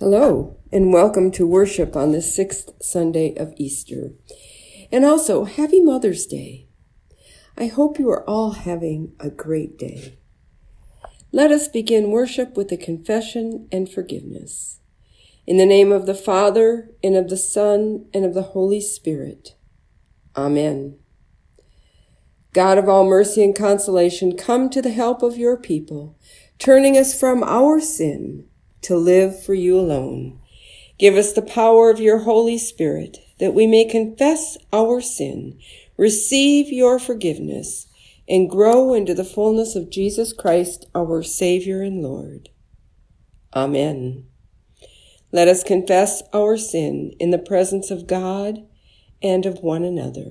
Hello, and welcome to worship on the sixth Sunday of Easter. And also, Happy Mother's Day. I hope you are all having a great day. Let us begin worship with a confession and forgiveness. In the name of the Father, and of the Son, and of the Holy Spirit. Amen. God of all mercy and consolation, come to the help of your people, turning us from our sin to live for you alone. Give us the power of your Holy Spirit that we may confess our sin, receive your forgiveness, and grow into the fullness of Jesus Christ, our Savior and Lord. Amen. Let us confess our sin in the presence of God and of one another.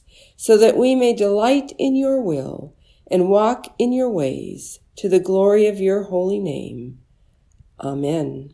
so that we may delight in your will and walk in your ways to the glory of your holy name. Amen.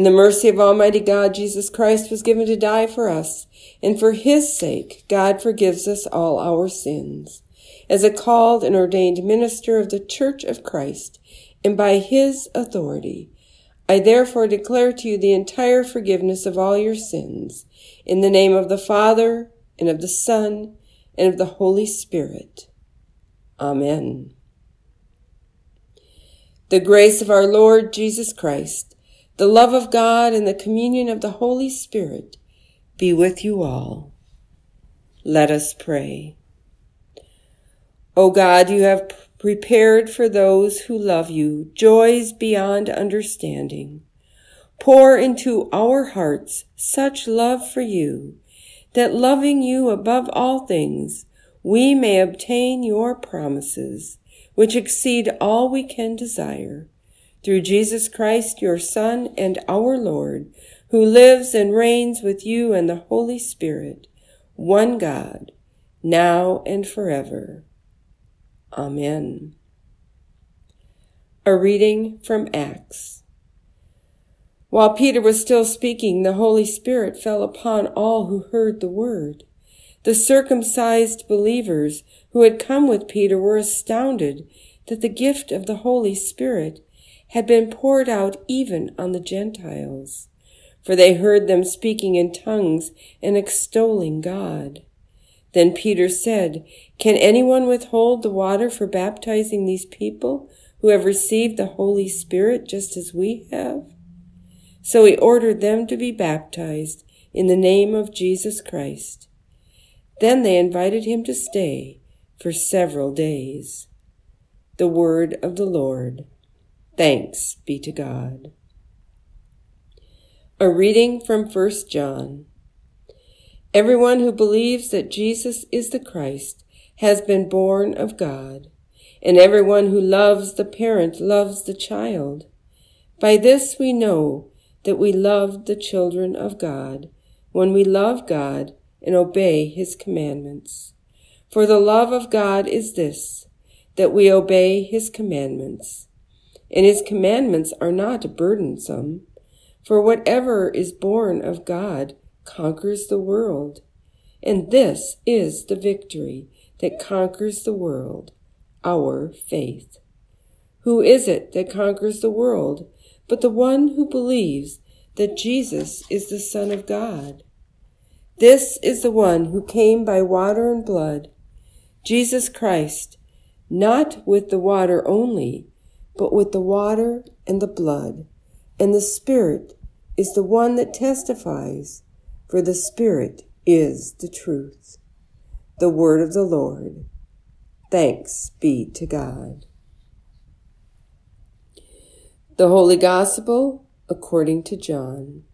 In the mercy of Almighty God, Jesus Christ was given to die for us, and for his sake, God forgives us all our sins. As a called and ordained minister of the Church of Christ, and by his authority, I therefore declare to you the entire forgiveness of all your sins, in the name of the Father, and of the Son, and of the Holy Spirit. Amen. The grace of our Lord Jesus Christ, the love of God and the communion of the Holy Spirit be with you all. Let us pray. O God, you have prepared for those who love you joys beyond understanding. Pour into our hearts such love for you that loving you above all things, we may obtain your promises, which exceed all we can desire through Jesus Christ, your Son and our Lord, who lives and reigns with you and the Holy Spirit, one God, now and forever. Amen. A reading from Acts. While Peter was still speaking, the Holy Spirit fell upon all who heard the word. The circumcised believers who had come with Peter were astounded that the gift of the Holy Spirit had been poured out even on the Gentiles for they heard them speaking in tongues and extolling God. Then Peter said, Can anyone withhold the water for baptizing these people who have received the Holy Spirit just as we have? So he ordered them to be baptized in the name of Jesus Christ. Then they invited him to stay for several days. The word of the Lord. Thanks be to God. A reading from 1 John. Everyone who believes that Jesus is the Christ has been born of God, and everyone who loves the parent loves the child. By this we know that we love the children of God, when we love God and obey his commandments. For the love of God is this, that we obey his commandments. And his commandments are not burdensome for whatever is born of God conquers the world. And this is the victory that conquers the world, our faith. Who is it that conquers the world but the one who believes that Jesus is the Son of God? This is the one who came by water and blood, Jesus Christ, not with the water only, but with the water and the blood and the Spirit is the one that testifies, for the Spirit is the truth. The word of the Lord. Thanks be to God. The Holy Gospel according to John.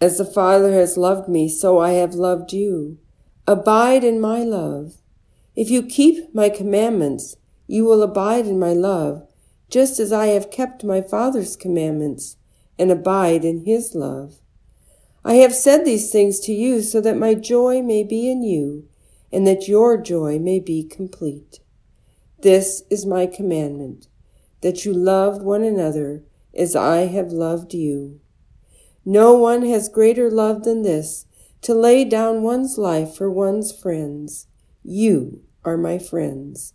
As the Father has loved me, so I have loved you. Abide in my love. If you keep my commandments, you will abide in my love just as I have kept my Father's commandments and abide in his love. I have said these things to you so that my joy may be in you and that your joy may be complete. This is my commandment, that you love one another as I have loved you. No one has greater love than this, to lay down one's life for one's friends. You are my friends,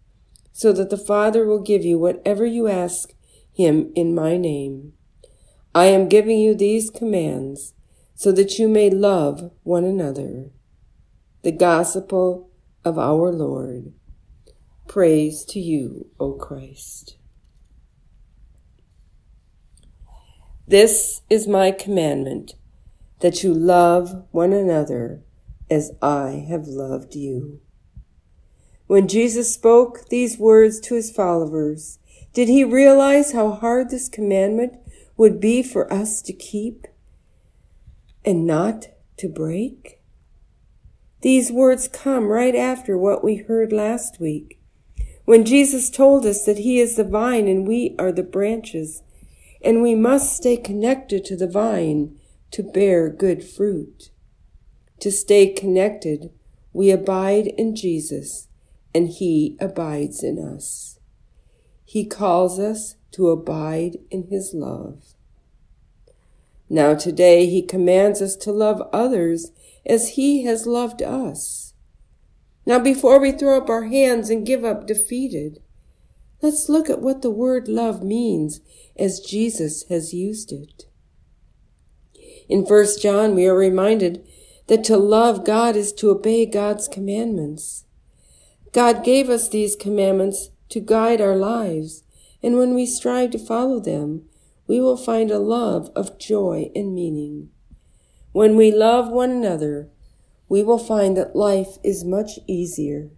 so that the Father will give you whatever you ask him in my name. I am giving you these commands so that you may love one another. The gospel of our Lord. Praise to you, O Christ. This is my commandment, that you love one another as I have loved you. When Jesus spoke these words to his followers, did he realize how hard this commandment would be for us to keep and not to break? These words come right after what we heard last week when Jesus told us that he is the vine and we are the branches, and we must stay connected to the vine to bear good fruit. To stay connected, we abide in Jesus and he abides in us. He calls us to abide in his love. Now today he commands us to love others as he has loved us. Now before we throw up our hands and give up defeated, let's look at what the word love means as Jesus has used it. In 1 John, we are reminded that to love God is to obey God's commandments. God gave us these commandments to guide our lives, and when we strive to follow them, we will find a love of joy and meaning. When we love one another, we will find that life is much easier.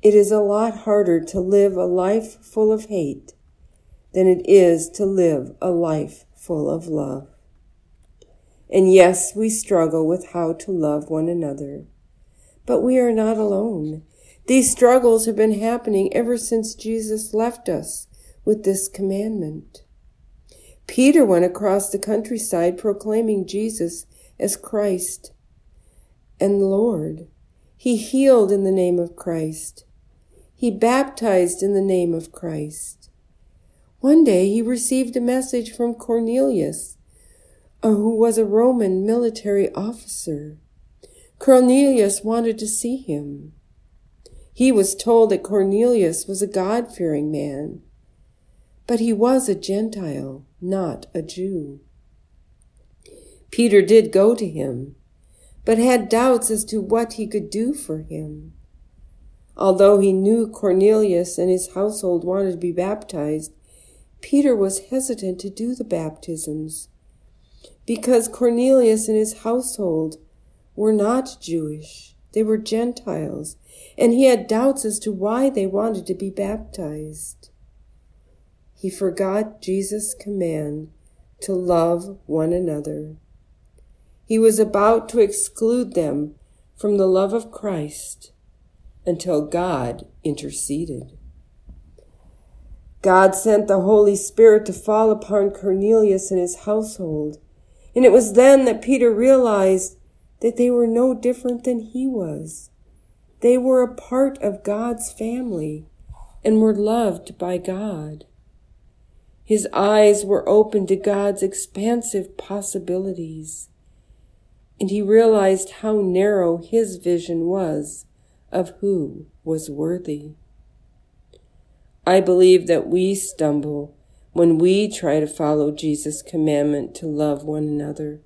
It is a lot harder to live a life full of hate than it is to live a life full of love. And yes, we struggle with how to love one another. But we are not alone. These struggles have been happening ever since Jesus left us with this commandment. Peter went across the countryside proclaiming Jesus as Christ and Lord. He healed in the name of Christ. He baptized in the name of Christ. One day he received a message from Cornelius, uh, who was a Roman military officer. Cornelius wanted to see him. He was told that Cornelius was a God fearing man, but he was a Gentile, not a Jew. Peter did go to him, but had doubts as to what he could do for him. Although he knew Cornelius and his household wanted to be baptized, Peter was hesitant to do the baptisms because Cornelius and his household were not Jewish. They were Gentiles, and he had doubts as to why they wanted to be baptized. He forgot Jesus' command to love one another. He was about to exclude them from the love of Christ until God interceded. God sent the Holy Spirit to fall upon Cornelius and his household, and it was then that Peter realized that they were no different than he was. They were a part of God's family and were loved by God. His eyes were open to God's expansive possibilities, and he realized how narrow his vision was of who was worthy. I believe that we stumble when we try to follow Jesus' commandment to love one another.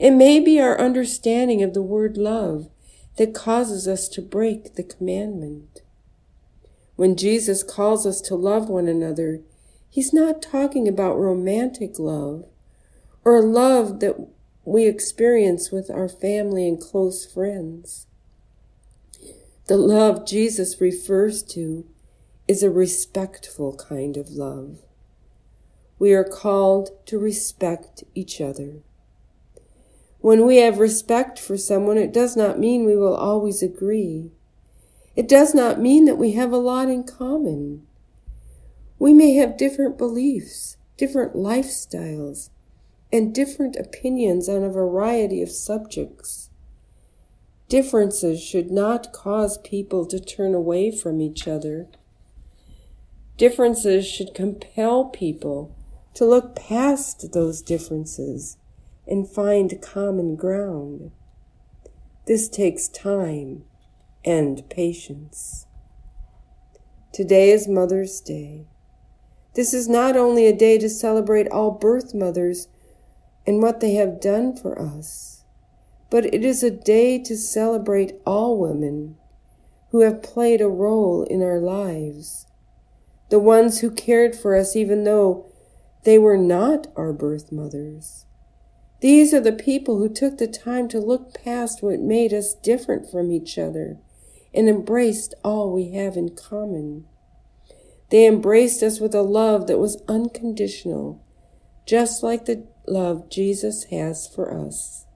It may be our understanding of the word love that causes us to break the commandment. When Jesus calls us to love one another, he's not talking about romantic love or love that we experience with our family and close friends. The love Jesus refers to is a respectful kind of love. We are called to respect each other. When we have respect for someone, it does not mean we will always agree. It does not mean that we have a lot in common. We may have different beliefs, different lifestyles, and different opinions on a variety of subjects. Differences should not cause people to turn away from each other. Differences should compel people to look past those differences and find common ground. This takes time and patience. Today is Mother's Day. This is not only a day to celebrate all birth mothers and what they have done for us, but it is a day to celebrate all women who have played a role in our lives, the ones who cared for us even though they were not our birth mothers, these are the people who took the time to look past what made us different from each other and embraced all we have in common. They embraced us with a love that was unconditional, just like the love Jesus has for us.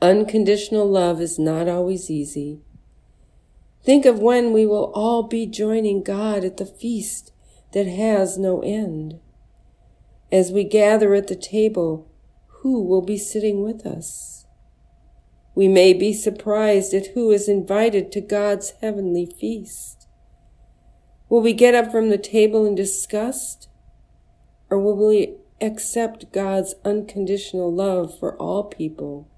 Unconditional love is not always easy. Think of when we will all be joining God at the feast that has no end. As we gather at the table, who will be sitting with us? We may be surprised at who is invited to God's heavenly feast. Will we get up from the table in disgust? Or will we accept God's unconditional love for all people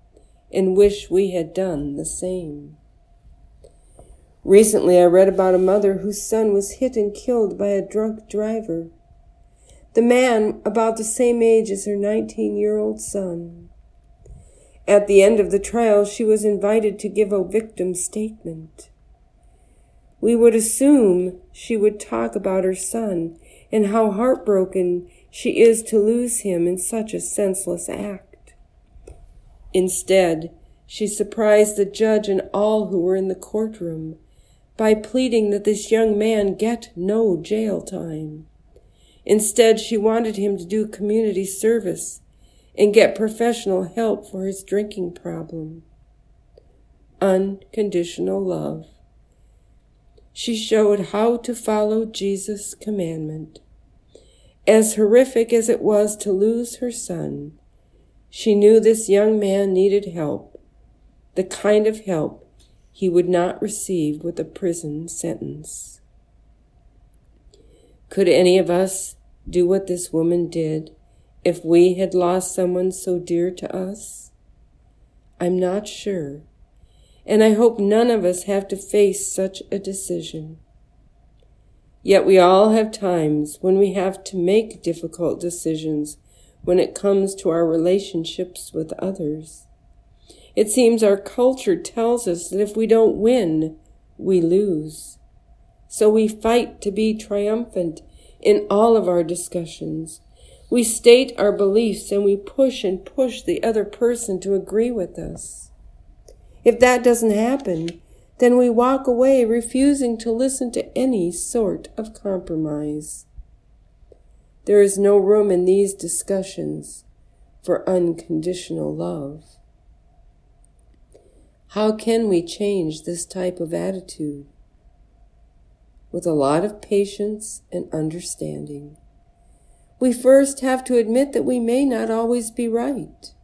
and wish we had done the same? Recently, I read about a mother whose son was hit and killed by a drunk driver the man about the same age as her 19 year old son. At the end of the trial, she was invited to give a victim statement. We would assume she would talk about her son and how heartbroken she is to lose him in such a senseless act. Instead, she surprised the judge and all who were in the courtroom by pleading that this young man get no jail time. Instead, she wanted him to do community service and get professional help for his drinking problem. Unconditional love. She showed how to follow Jesus' commandment. As horrific as it was to lose her son, she knew this young man needed help, the kind of help he would not receive with a prison sentence. Could any of us do what this woman did if we had lost someone so dear to us? I'm not sure, and I hope none of us have to face such a decision. Yet we all have times when we have to make difficult decisions when it comes to our relationships with others. It seems our culture tells us that if we don't win, we lose. So we fight to be triumphant in all of our discussions. We state our beliefs and we push and push the other person to agree with us. If that doesn't happen, then we walk away refusing to listen to any sort of compromise. There is no room in these discussions for unconditional love. How can we change this type of attitude? With a lot of patience and understanding. We first have to admit that we may not always be right.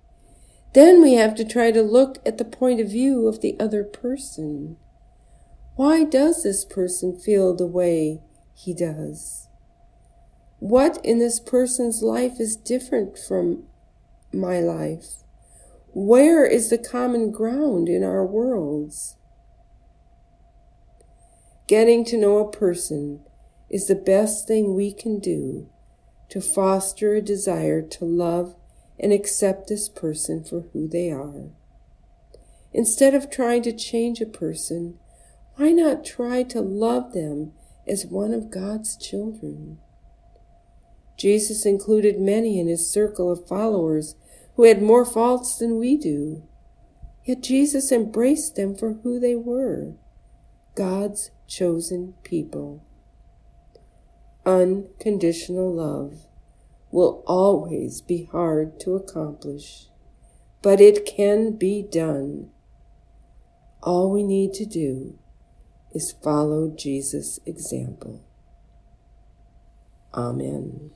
Then we have to try to look at the point of view of the other person. Why does this person feel the way he does? What in this person's life is different from my life? Where is the common ground in our worlds? Getting to know a person is the best thing we can do to foster a desire to love and accept this person for who they are. Instead of trying to change a person, why not try to love them as one of God's children? Jesus included many in his circle of followers who had more faults than we do. Yet Jesus embraced them for who they were God's chosen people. Unconditional love will always be hard to accomplish, but it can be done. All we need to do is follow Jesus' example. Amen.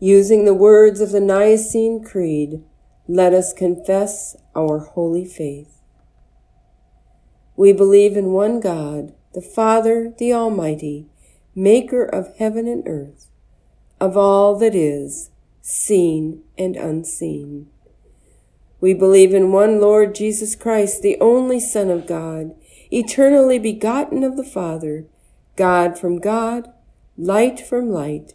Using the words of the Nicene Creed, let us confess our holy faith. We believe in one God, the Father, the Almighty, maker of heaven and earth, of all that is, seen and unseen. We believe in one Lord Jesus Christ, the only Son of God, eternally begotten of the Father, God from God, light from light,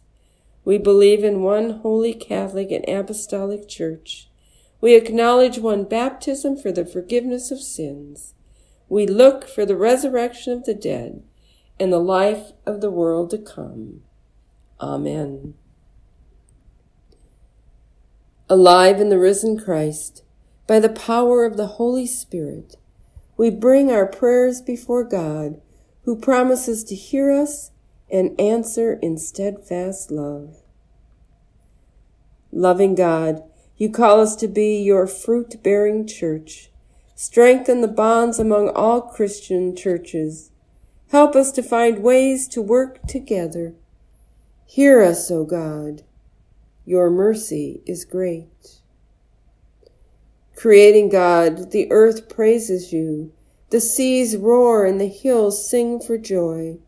We believe in one holy Catholic and Apostolic Church. We acknowledge one baptism for the forgiveness of sins. We look for the resurrection of the dead and the life of the world to come. Amen. Alive in the risen Christ, by the power of the Holy Spirit, we bring our prayers before God, who promises to hear us and answer in steadfast love. Loving God, you call us to be your fruit bearing church. Strengthen the bonds among all Christian churches. Help us to find ways to work together. Hear us, O God. Your mercy is great. Creating God, the earth praises you. The seas roar and the hills sing for joy.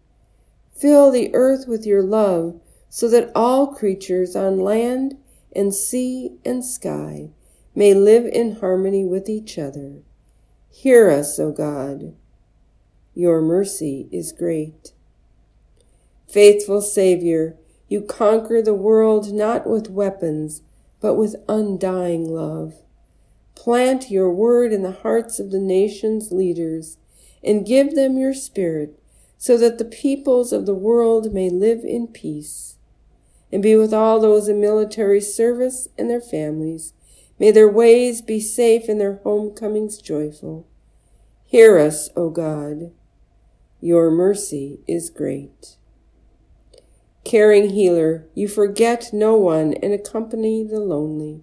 Fill the earth with your love so that all creatures on land and sea and sky may live in harmony with each other. Hear us, O God. Your mercy is great. Faithful Savior, you conquer the world not with weapons, but with undying love. Plant your word in the hearts of the nation's leaders and give them your spirit so that the peoples of the world may live in peace. And be with all those in military service and their families. May their ways be safe and their homecomings joyful. Hear us, O God. Your mercy is great. Caring healer, you forget no one and accompany the lonely.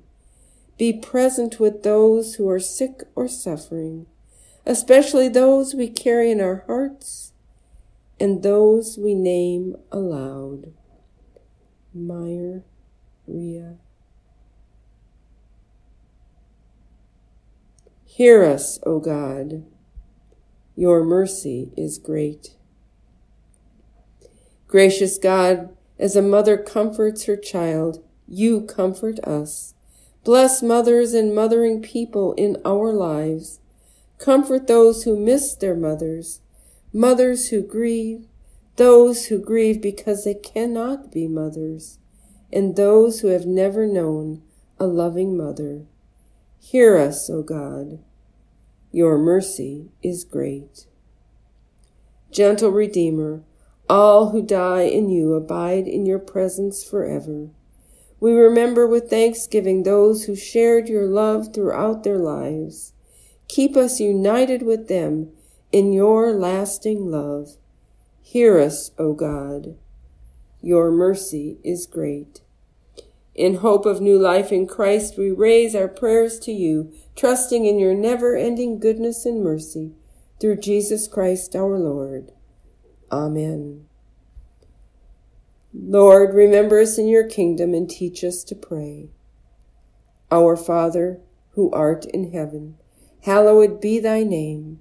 Be present with those who are sick or suffering, especially those we carry in our hearts and those we name aloud. Meyer, Ria. Hear us, O God. Your mercy is great. Gracious God, as a mother comforts her child, you comfort us. Bless mothers and mothering people in our lives. Comfort those who miss their mothers, mothers who grieve, those who grieve because they cannot be mothers, and those who have never known a loving mother. Hear us, O God. Your mercy is great. Gentle Redeemer, all who die in you abide in your presence forever. We remember with thanksgiving those who shared your love throughout their lives. Keep us united with them in your lasting love. Hear us, O God. Your mercy is great. In hope of new life in Christ, we raise our prayers to you, trusting in your never ending goodness and mercy through Jesus Christ our Lord. Amen. Lord, remember us in your kingdom and teach us to pray. Our Father, who art in heaven, hallowed be thy name.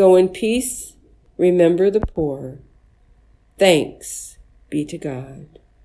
Go in peace. Remember the poor. Thanks be to God.